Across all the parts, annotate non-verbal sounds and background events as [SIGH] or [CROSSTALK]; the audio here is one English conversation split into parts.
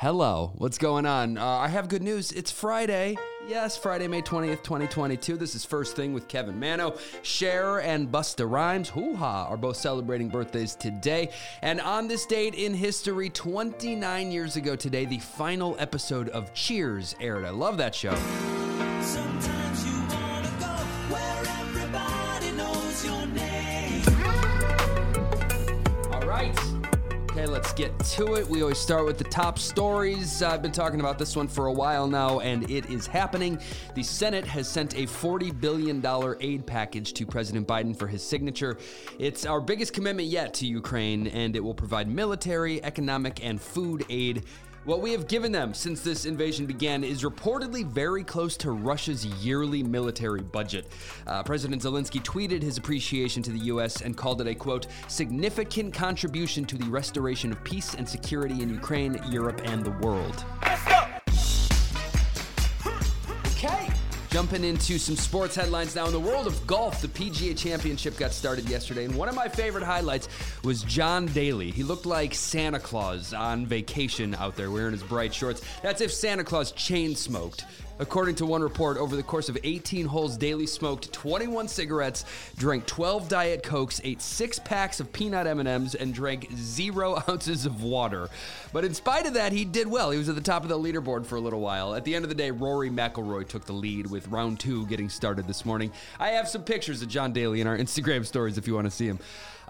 Hello, what's going on? Uh, I have good news. It's Friday. Yes, Friday, May 20th, 2022. This is First Thing with Kevin Manno. Cher and Busta Rhymes, hoo ha, are both celebrating birthdays today. And on this date in history, 29 years ago today, the final episode of Cheers aired. I love that show. Okay, let's get to it. We always start with the top stories. Uh, I've been talking about this one for a while now, and it is happening. The Senate has sent a $40 billion aid package to President Biden for his signature. It's our biggest commitment yet to Ukraine, and it will provide military, economic, and food aid. What we have given them since this invasion began is reportedly very close to Russia's yearly military budget. Uh, President Zelensky tweeted his appreciation to the U.S. and called it a quote, significant contribution to the restoration of peace and security in Ukraine, Europe, and the world. Jumping into some sports headlines now. In the world of golf, the PGA Championship got started yesterday, and one of my favorite highlights was John Daly. He looked like Santa Claus on vacation out there wearing his bright shorts. That's if Santa Claus chain smoked. According to one report, over the course of 18 holes, Daly smoked 21 cigarettes, drank 12 Diet Cokes, ate six packs of peanut M&Ms, and drank zero [LAUGHS] ounces of water. But in spite of that, he did well. He was at the top of the leaderboard for a little while. At the end of the day, Rory McIlroy took the lead with round two getting started this morning. I have some pictures of John Daly in our Instagram stories if you want to see them.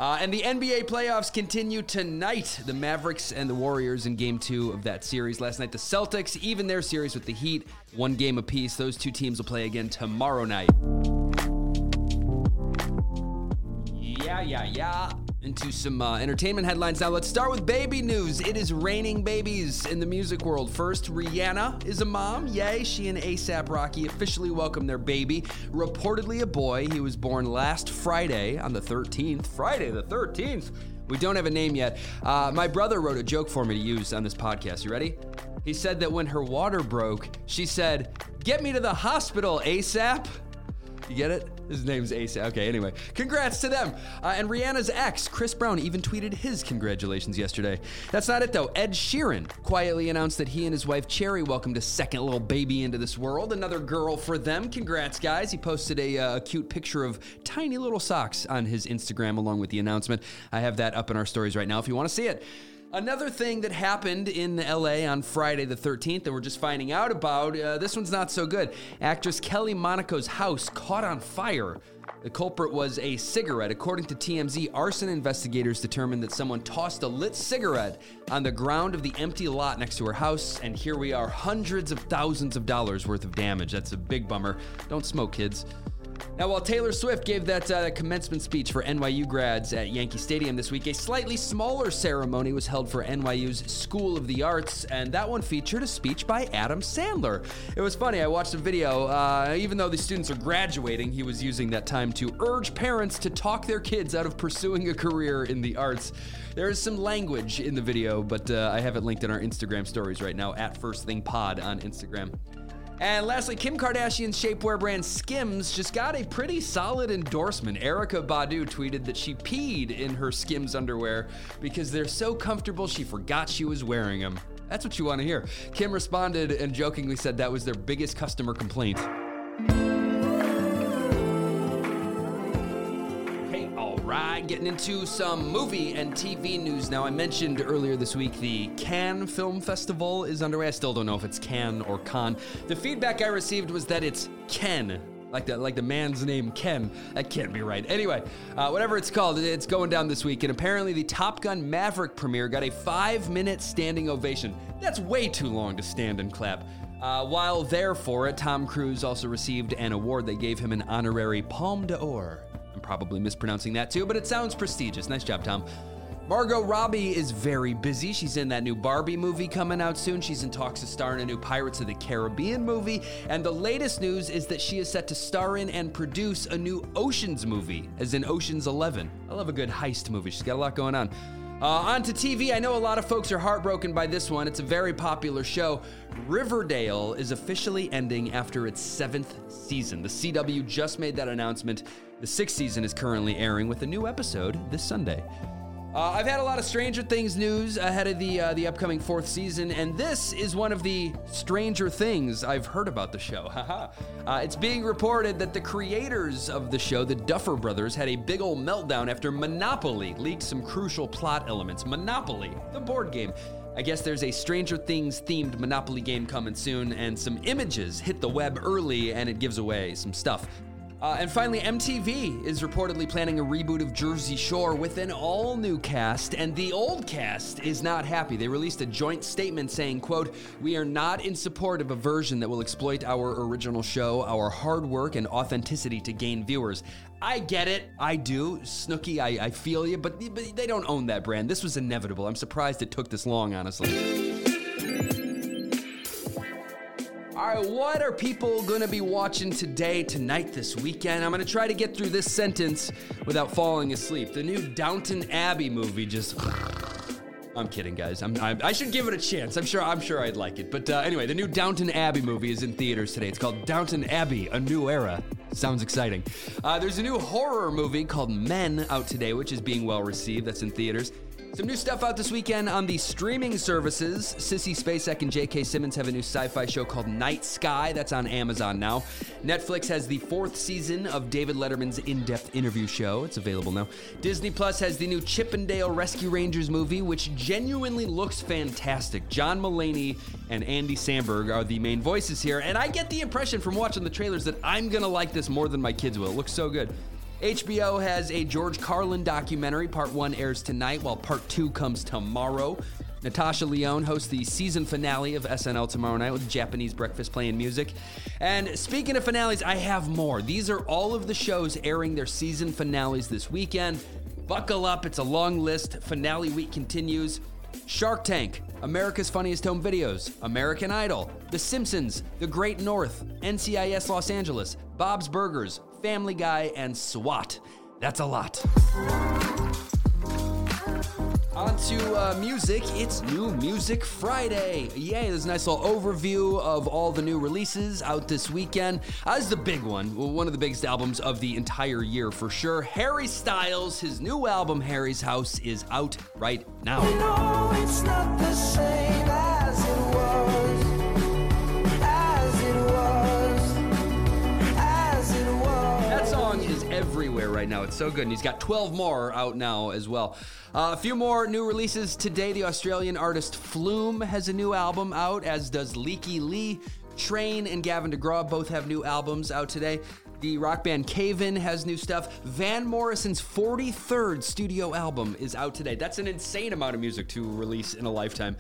Uh, and the NBA playoffs continue tonight. The Mavericks and the Warriors in game two of that series. Last night, the Celtics, even their series with the Heat, one game apiece. Those two teams will play again tomorrow night. Yeah, yeah, yeah. Into some uh, entertainment headlines now. Let's start with baby news. It is raining babies in the music world. First, Rihanna is a mom. Yay, she and ASAP Rocky officially welcomed their baby. Reportedly a boy. He was born last Friday on the 13th. Friday the 13th. We don't have a name yet. Uh, my brother wrote a joke for me to use on this podcast. You ready? He said that when her water broke, she said, Get me to the hospital ASAP. You get it? His name's ASAP. Okay, anyway. Congrats to them. Uh, and Rihanna's ex, Chris Brown, even tweeted his congratulations yesterday. That's not it, though. Ed Sheeran quietly announced that he and his wife, Cherry, welcomed a second little baby into this world. Another girl for them. Congrats, guys. He posted a, uh, cute picture of tiny little socks on his Instagram along with the announcement. I have that up in our stories right now if you want to see it. Another thing that happened in LA on Friday the 13th that we're just finding out about, uh, this one's not so good. Actress Kelly Monaco's house caught on fire. The culprit was a cigarette. According to TMZ, arson investigators determined that someone tossed a lit cigarette on the ground of the empty lot next to her house, and here we are, hundreds of thousands of dollars worth of damage. That's a big bummer. Don't smoke, kids. Now, while Taylor Swift gave that uh, commencement speech for NYU grads at Yankee Stadium this week, a slightly smaller ceremony was held for NYU's School of the Arts, and that one featured a speech by Adam Sandler. It was funny, I watched a video. Uh, even though the students are graduating, he was using that time to urge parents to talk their kids out of pursuing a career in the arts. There is some language in the video, but uh, I have it linked in our Instagram stories right now at First Thing Pod on Instagram. And lastly, Kim Kardashian's shapewear brand Skims just got a pretty solid endorsement. Erykah Badu tweeted that she peed in her Skims underwear because they're so comfortable she forgot she was wearing them. That's what you want to hear. Kim responded and jokingly said that was their biggest customer complaint. Getting into some movie and TV news now. I mentioned earlier this week the Cannes Film Festival is underway. I still don't know if it's Cannes or Con. The feedback I received was that it's Ken. Like the, like the man's name, Ken. That can't be right. Anyway, uh, whatever it's called, it's going down this week. And apparently, the Top Gun Maverick premiere got a five minute standing ovation. That's way too long to stand and clap. Uh, while there for it, Tom Cruise also received an award. They gave him an honorary Palme d'Or. Probably mispronouncing that too, but it sounds prestigious. Nice job, Tom. Margot Robbie is very busy. She's in that new Barbie movie coming out soon. She's in talks to star in a new Pirates of the Caribbean movie. And the latest news is that she is set to star in and produce a new Oceans movie, as in Oceans 11. I love a good heist movie. She's got a lot going on. Uh, on to TV. I know a lot of folks are heartbroken by this one. It's a very popular show. Riverdale is officially ending after its seventh season. The CW just made that announcement. The sixth season is currently airing with a new episode this Sunday. Uh, I've had a lot of Stranger Things news ahead of the uh, the upcoming fourth season, and this is one of the Stranger Things I've heard about the show. [LAUGHS] Haha. uh, it's being reported that the creators of the show, the Duffer Brothers, had a big old meltdown after Monopoly leaked some crucial plot elements. Monopoly, the board game. I guess there's a Stranger Things themed Monopoly game coming soon, and some images hit the web early, and it gives away some stuff. Uh, and finally, MTV is reportedly planning a reboot of Jersey Shore with an all new cast, and the old cast is not happy. They released a joint statement saying, quote, We are not in support of a version that will exploit our original show, our hard work, and authenticity to gain viewers. I get it. I do. Snooki, I, I feel you, but, but they don't own that brand. This was inevitable. I'm surprised it took this long, honestly. What are people going to be watching today, tonight, this weekend? I'm going to try to get through this sentence without falling asleep. The new Downton Abbey movie just. [SIGHS] I'm kidding, guys. I'm, I'm, i should give it a chance. I'm sure. I'm sure I'd like it. But uh, anyway, the new Downton Abbey movie is in theaters today. It's called Downton Abbey: A New Era. Sounds exciting. Uh, there's a new horror movie called Men out today, which is being well received. That's in theaters. Some new stuff out this weekend on the streaming services. Sissy Spacek and J.K. Simmons have a new sci fi show called Night Sky. That's on Amazon now. Netflix has the fourth season of David Letterman's in depth interview show. It's available now. Disney Plus has the new Chip 'n Dale Rescue Rangers movie, which genuinely looks fantastic. John Mulaney and Andy Samberg are the main voices here, and I get the impression from watching the trailers that I'm gonna like this more than my kids will. It looks so good. HBO has a George Carlin documentary. Part one airs tonight, while part two comes tomorrow. Natasha Lyonne hosts the season finale of SNL tomorrow night with Japanese breakfast playing music. And speaking of finales, I have more. These are all of the shows airing their season finales this weekend. Buckle up, it's a long list. Finale week continues. Shark Tank, America's Funniest Home Videos, American Idol, The Simpsons, The Great North, NCIS Los Angeles, Bob's Burgers, Family Guy, and SWAT. That's a lot. On to uh, music. It's New Music Friday. Yay, there's a nice little overview of all the new releases out this weekend. Uh, this is the big one, one of the biggest albums of the entire year for sure. Harry Styles, his new album, Harry's House, is out right now. Right now. It's so good. And he's got 12 more out now as well. Uh, a few more new releases today. The Australian artist Flume has a new album out, as does Lykke Li. Train and Gavin DeGraw both have new albums out today. The rock band Cave In has new stuff. Van Morrison's 43rd studio album is out today. That's an insane amount of music to release in a lifetime.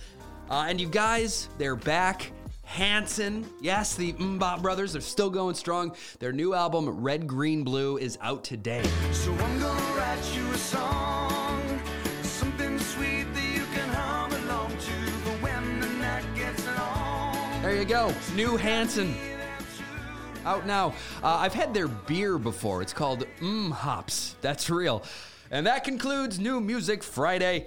Uh, and you guys, they're back. Hanson, yes, the MMMBop brothers are still going strong. Their new album, Red, Green, Blue, is out today. So I'm gonna write you a song, something sweet that you can hum along to. But when the night gets long, There you go, new Hanson. Out now. Uh, I've had their beer before. It's called Mmm Hops. That's real. And that concludes New Music Friday.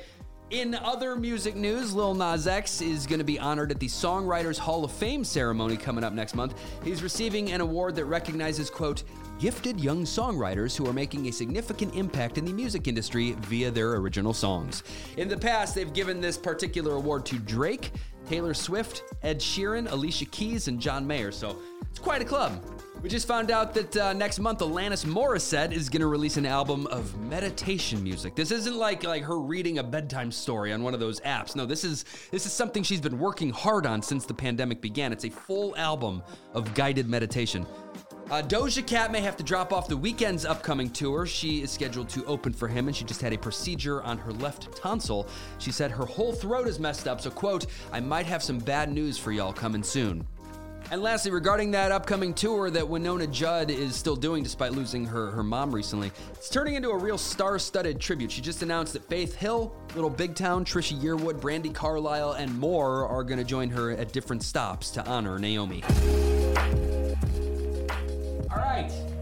In other music news, Lil Nas X is going to be honored at the Songwriters Hall of Fame ceremony coming up next month. He's receiving an award that recognizes, quote, gifted young songwriters who are making a significant impact in the music industry via their original songs. In the past, they've given this particular award to Drake, Taylor Swift, Ed Sheeran, Alicia Keys, and John Mayer, so it's quite a club. We just found out that uh, next month Alanis Morissette is going to release an album of meditation music. This isn't like like her reading a bedtime story on one of those apps. No, this is this is something she's been working hard on since the pandemic began. It's a full album of guided meditation. Uh, Doja Cat may have to drop off the Weeknd's upcoming tour. She is scheduled to open for him, and she just had a procedure on her left tonsil. She said her whole throat is messed up, so, quote, I might have some bad news for y'all coming soon. And lastly, regarding that upcoming tour that Wynonna Judd is still doing despite losing her, her mom recently, it's turning into a real star studded tribute. She just announced that Faith Hill, Little Big Town, Trisha Yearwood, Brandi Carlile, and more are going to join her at different stops to honor Naomi. Right.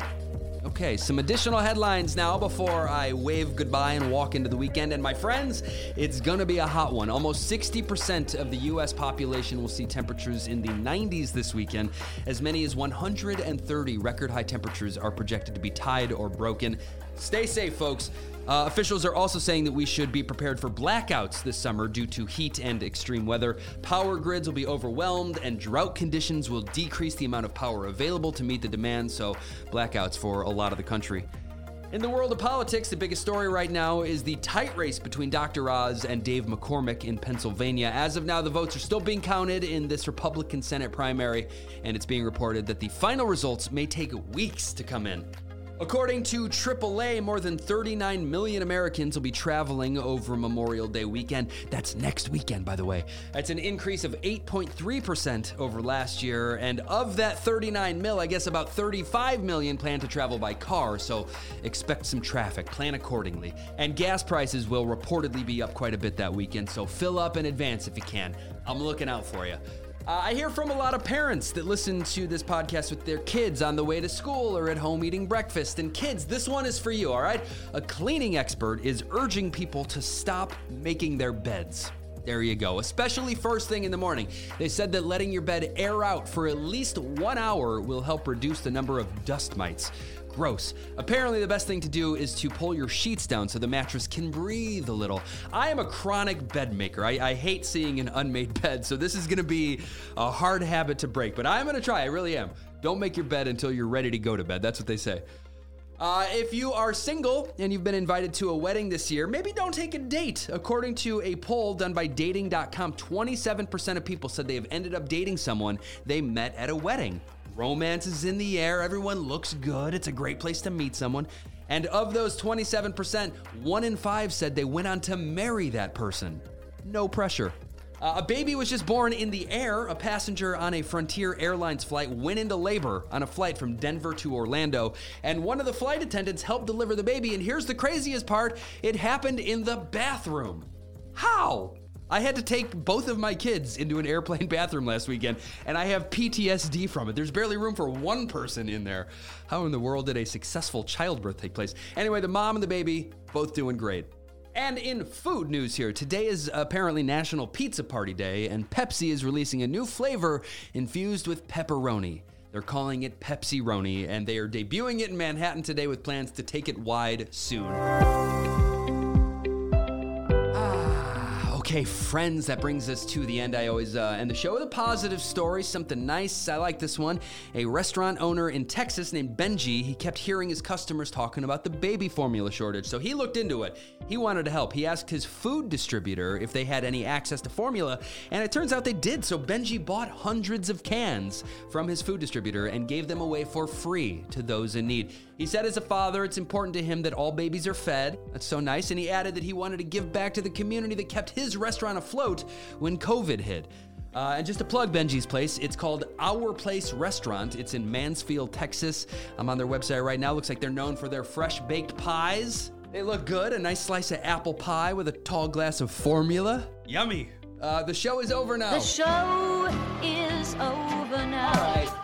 Okay, some additional headlines now before I wave goodbye and walk into the weekend. And my friends, it's gonna be a hot one. Almost 60% of the US population will see temperatures in the 90s this weekend. As many as 130 record high temperatures are projected to be tied or broken. Stay safe, folks. Uh, officials are also saying that we should be prepared for blackouts this summer due to heat and extreme weather. Power grids will be overwhelmed, and drought conditions will decrease the amount of power available to meet the demand, so blackouts for a lot of the country. In the world of politics, the biggest story right now is the tight race between Dr. Oz and Dave McCormick in Pennsylvania. As of now, the votes are still being counted in this Republican Senate primary, and it's being reported that the final results may take weeks to come in. According to AAA, more than 39 million Americans will be traveling over Memorial Day weekend. That's next weekend, by the way. That's an increase of 8.3% over last year. And of that 39 mil, I guess about 35 million plan to travel by car. So expect some traffic, plan accordingly. And gas prices will reportedly be up quite a bit that weekend. So fill up in advance if you can. I'm looking out for you. Uh, I hear from a lot of parents that listen to this podcast with their kids on the way to school or at home eating breakfast. And kids, this one is for you, all right? A cleaning expert is urging people to stop making their beds. There you go, especially first thing in the morning. They said that letting your bed air out for at least one hour will help reduce the number of dust mites. Gross. Apparently, the best thing to do is to pull your sheets down so the mattress can breathe a little. I am a chronic bed maker. I, I hate seeing an unmade bed, so this is gonna be a hard habit to break, but I'm gonna try. I really am. Don't make your bed until you're ready to go to bed. That's what they say. Uh, if you are single and you've been invited to a wedding this year, maybe don't take a date. According to a poll done by Dating.com, 27% of people said they have ended up dating someone they met at a wedding. Romance is in the air, everyone looks good, it's a great place to meet someone. And of those 27%, one in five said they went on to marry that person. No pressure. Uh, a baby was just born in the air. A passenger on a Frontier Airlines flight went into labor on a flight from Denver to Orlando, and one of the flight attendants helped deliver the baby. And here's the craziest part it happened in the bathroom. How? I had to take both of my kids into an airplane [LAUGHS] bathroom last weekend, and I have PTSD from it. There's barely room for one person in there. How in the world did a successful childbirth take place? Anyway, the mom and the baby both doing great. And in food news here, today is apparently National Pizza Party Day, and Pepsi is releasing a new flavor infused with pepperoni. They're calling it Pepsi Roni, and they are debuting it in Manhattan today with plans to take it wide soon. Okay, friends, that brings us to the end. I always uh, end the show with a positive story, something nice. I like this one. A restaurant owner in Texas named Benji, he kept hearing his customers talking about the baby formula shortage, so he looked into it. He wanted to help. He asked his food distributor if they had any access to formula, and it turns out they did. So Benji bought hundreds of cans from his food distributor and gave them away for free to those in need. He said, as a father, it's important to him that all babies are fed. That's so nice. And he added that he wanted to give back to the community that kept his restaurant afloat when COVID hit. Uh, and just to plug Benji's place, it's called Our Place Restaurant. It's in Mansfield, Texas. I'm on their website right now. Looks like they're known for their fresh baked pies. They look good. A nice slice of apple pie with a tall glass of formula. Yummy. Uh, the show is over now. The show is over now. All right.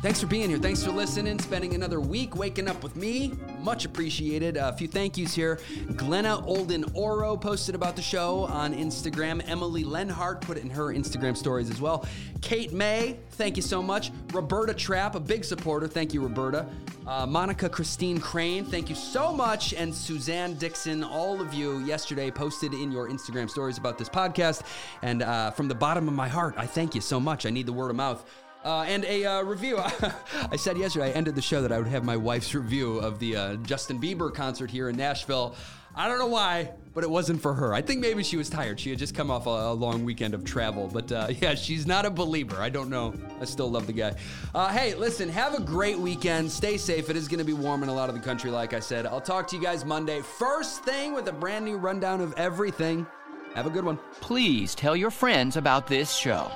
Thanks for being here. Thanks for listening, spending another week waking up with me. Much appreciated. a few thank yous here. Glenna Olden Oro posted about the show on Instagram. Emily Lenhart put it in her Instagram stories as well. Kate May, thank you so much. Roberta Trapp, a big supporter. Thank you, Roberta. Uh, Monica Christine Crane, thank you so much. And Suzanne Dixon, all of you yesterday posted in your Instagram stories about this podcast. And uh, from the bottom of my heart, I thank you so much. I need the word of mouth. Uh, and a uh, review. [LAUGHS] I said yesterday, I ended the show that I would have my wife's review of the uh, Justin Bieber concert here in Nashville. I don't know why, but it wasn't for her. I think maybe she was tired. She had just come off a, a long weekend of travel. But uh, [LAUGHS] yeah, she's not a believer. I don't know. I still love the guy. Uh, hey, listen, have a great weekend. Stay safe. It is going to be warm in a lot of the country, like I said. I'll talk to you guys Monday. First thing with a brand new rundown of everything. Have a good one. Please tell your friends about this show.